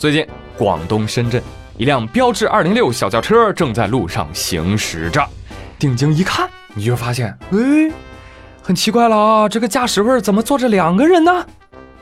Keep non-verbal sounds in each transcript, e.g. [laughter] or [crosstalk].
最近，广东深圳一辆标致二零六小轿车正在路上行驶着，定睛一看，你就发现，哎，很奇怪了啊，这个驾驶位怎么坐着两个人呢？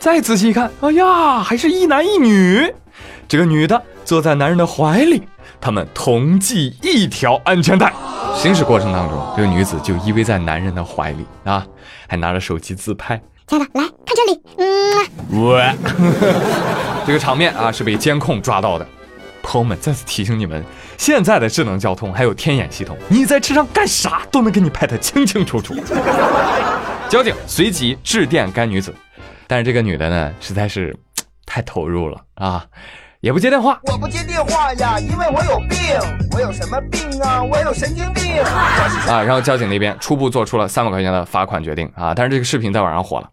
再仔细一看，哎呀，还是一男一女。这个女的坐在男人的怀里，他们同系一条安全带。行驶过程当中，这个女子就依偎在男人的怀里啊，还拿着手机自拍。亲爱的，来看这里，嗯，喂，这个场面啊是被监控抓到的。朋友们，再次提醒你们，现在的智能交通还有天眼系统，你在车上干啥都能给你拍得清清楚楚。交警随即致电该女子。但是这个女的呢，实在是太投入了啊，也不接电话。我不接电话呀，因为我有病。我有什么病啊？我有神经病啊！然后交警那边初步做出了三百块钱的罚款决定啊。但是这个视频在网上火了，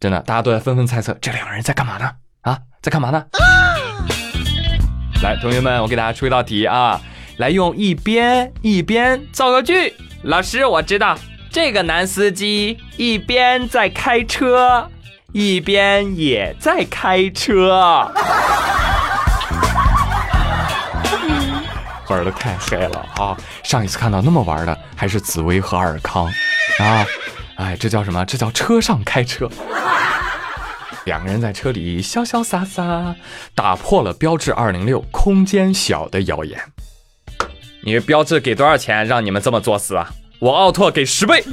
真的，大家都在纷纷猜测这两个人在干嘛呢？啊，在干嘛呢？来，同学们，我给大家出一道题啊，来用一边一边造个句。老师，我知道这个男司机一边在开车。一边也在开车，[laughs] 玩的太黑了啊！上一次看到那么玩的还是紫薇和尔康啊！哎，这叫什么？这叫车上开车。两个人在车里潇潇洒洒，打破了标致二零六空间小的谣言。你标致给多少钱让你们这么作死啊？我奥拓给十倍。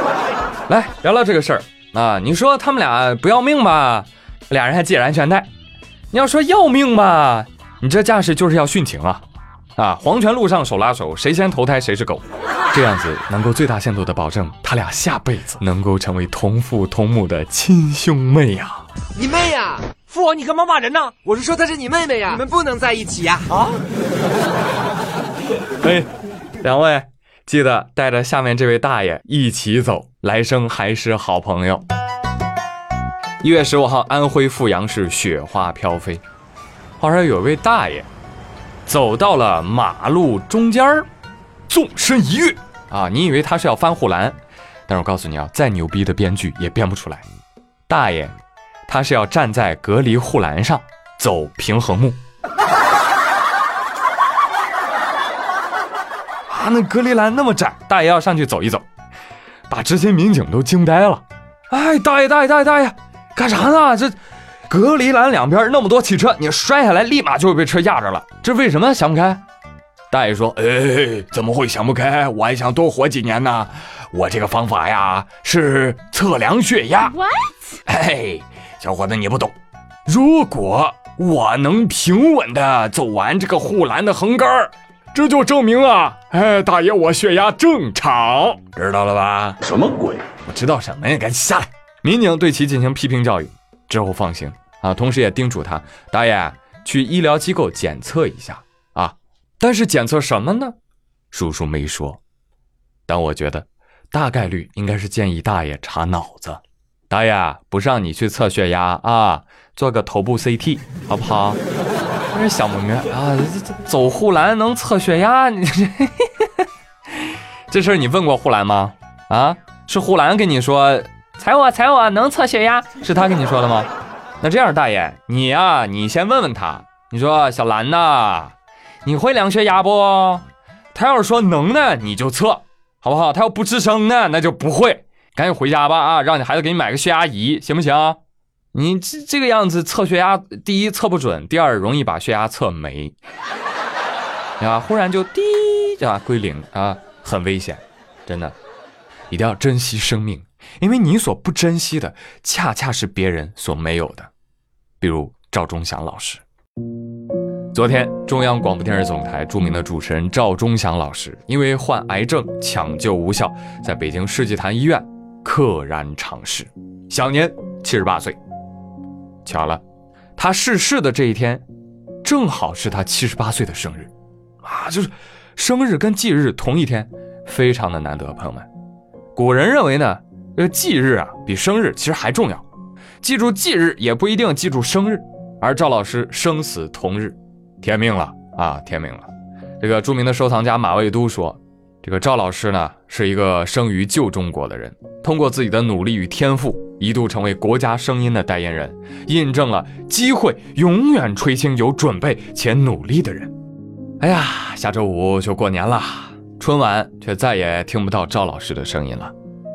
[laughs] 来聊聊这个事儿。啊，你说他们俩不要命吧？俩人还系着安全带。你要说要命吧，你这架势就是要殉情啊！啊，黄泉路上手拉手，谁先投胎谁是狗。这样子能够最大限度的保证他俩下辈子能够成为同父同母的亲兄妹呀！你妹呀！父王，你干嘛骂人呢？我是说她是你妹妹呀，你们不能在一起呀！啊！哎，两位。记得带着下面这位大爷一起走，来生还是好朋友。一月十五号，安徽阜阳市雪花飘飞。话说有位大爷走到了马路中间儿，纵身一跃啊！你以为他是要翻护栏，但是我告诉你啊，再牛逼的编剧也编不出来。大爷他是要站在隔离护栏上走平衡木。[laughs] 啊，那隔离栏那么窄，大爷要上去走一走，把执勤民警都惊呆了。哎，大爷，大爷，大爷，大爷，干啥呢？这隔离栏两边那么多汽车，你摔下来立马就会被车压着了，这为什么想不开？大爷说：“哎，怎么会想不开？我还想多活几年呢。我这个方法呀，是测量血压。What？哎，小伙子你不懂，如果我能平稳的走完这个护栏的横杆儿。”这就证明啊，哎，大爷，我血压正常，知道了吧？什么鬼？我知道什么呀？赶紧下来！民警对其进行批评教育之后放行啊，同时也叮嘱他，大爷去医疗机构检测一下啊。但是检测什么呢？叔叔没说，但我觉得大概率应该是建议大爷查脑子。大爷，不是让你去测血压啊，做个头部 CT 好不好？真是想不明白啊！这走护栏能测血压？你 [laughs] 这这事儿你问过护栏吗？啊，是护栏跟你说，踩我踩我能测血压？是他跟你说的吗？那这样，大爷你呀，你先问问他。你说小兰呐，你会量血压不？他要是说能呢，你就测，好不好？他要不吱声呢，那就不会。赶紧回家吧啊！让你孩子给你买个血压仪，行不行？你这这个样子测血压，第一测不准，第二容易把血压测没，啊，忽然就滴啊归零啊，很危险，真的，一定要珍惜生命，因为你所不珍惜的，恰恰是别人所没有的，比如赵忠祥老师。昨天，中央广播电视总台著名的主持人赵忠祥老师，因为患癌症抢救无效，在北京世纪坛医院溘然长逝，享年七十八岁。巧了，他逝世的这一天，正好是他七十八岁的生日，啊，就是生日跟忌日同一天，非常的难得。朋友们，古人认为呢，这个忌日啊比生日其实还重要，记住忌日也不一定记住生日。而赵老师生死同日，天命了啊，天命了。这个著名的收藏家马未都说，这个赵老师呢是一个生于旧中国的人，通过自己的努力与天赋。一度成为国家声音的代言人，印证了机会永远垂青有准备且努力的人。哎呀，下周五就过年了，春晚却再也听不到赵老师的声音了。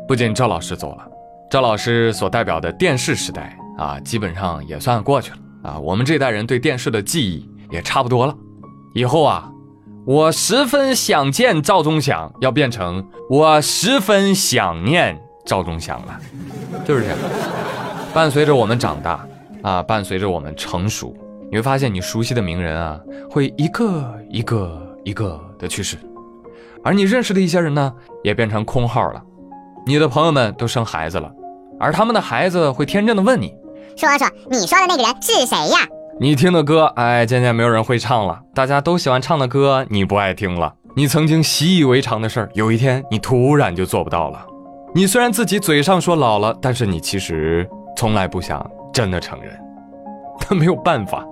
不仅赵老师走了，赵老师所代表的电视时代啊，基本上也算过去了啊。我们这代人对电视的记忆也差不多了。以后啊，我十分想见赵忠祥，要变成我十分想念赵忠祥了，就是这样。伴随着我们长大啊，伴随着我们成熟。你会发现，你熟悉的名人啊，会一个一个一个的去世，而你认识的一些人呢，也变成空号了。你的朋友们都生孩子了，而他们的孩子会天真的问你：“说说你说的那个人是谁呀？”你听的歌，哎，渐渐没有人会唱了。大家都喜欢唱的歌，你不爱听了。你曾经习以为常的事儿，有一天你突然就做不到了。你虽然自己嘴上说老了，但是你其实从来不想真的承认。但没有办法。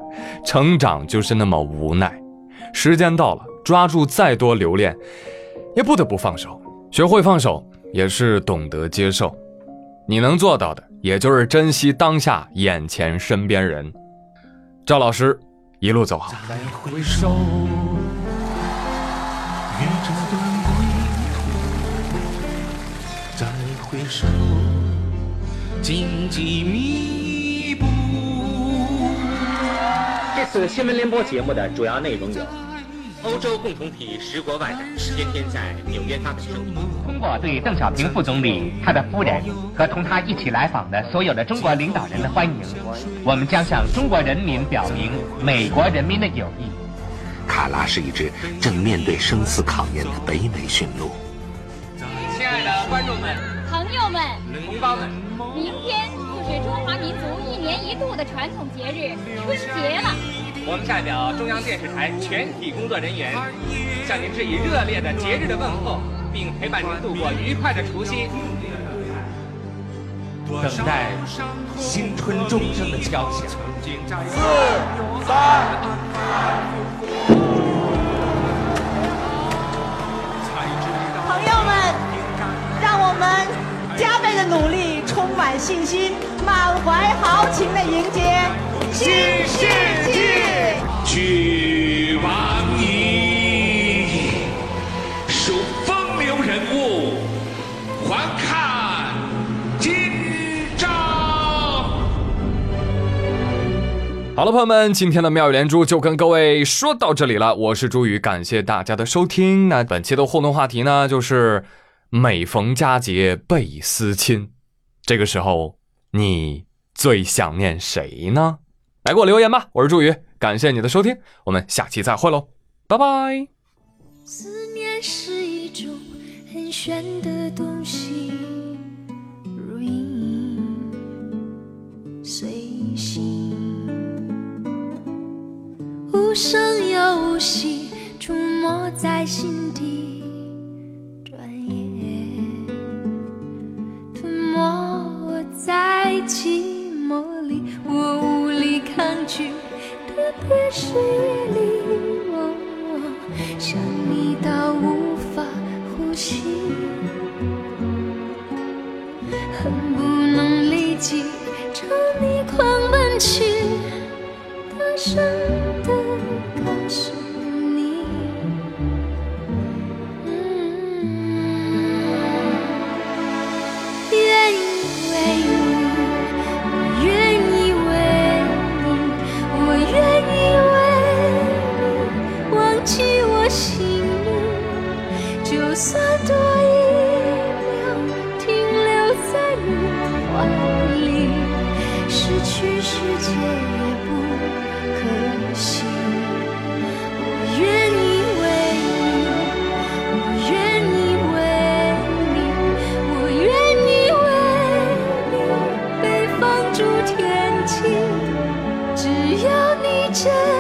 成长就是那么无奈，时间到了，抓住再多留恋，也不得不放手。学会放手，也是懂得接受。你能做到的，也就是珍惜当下眼前身边人。赵老师，一路走好。再回首，月这段归途。再回首，荆棘密布。这次新闻联播节目的主要内容有：欧洲共同体十国外长天天在纽约发表声明。通过对邓小平副总理、他的夫人和同他一起来访的所有的中国领导人的欢迎，我们将向中国人民表明美国人民的友谊。卡拉是一只正面对生死考验的北美驯鹿。亲爱的观众们、朋友们、同胞们，明天就是中华民族一年一度的传统节日春节了。我们代表中央电视台全体工作人员，向您致以热烈的节日的问候，并陪伴您度过愉快的除夕，等待新春钟声的敲响。四三，朋友们，让我们加倍的努力，充满信心，满怀豪情的迎接新世界。俱往矣，数风流人物，还看今朝。好了，朋友们，今天的妙语连珠就跟各位说到这里了。我是朱宇，感谢大家的收听。那本期的互动话题呢，就是每逢佳节倍思亲，这个时候你最想念谁呢？来给我留言吧，我是朱宇。感谢你的收听，我们下期再会喽，拜拜。思念是一种很玄的东西，如影随形，无声又无息，出没在心底，别心你我心意，就算多一秒停留在你怀里，失去世界也不可惜。我愿意为你，我愿意为你，我愿意为你被放逐天际，只要你真。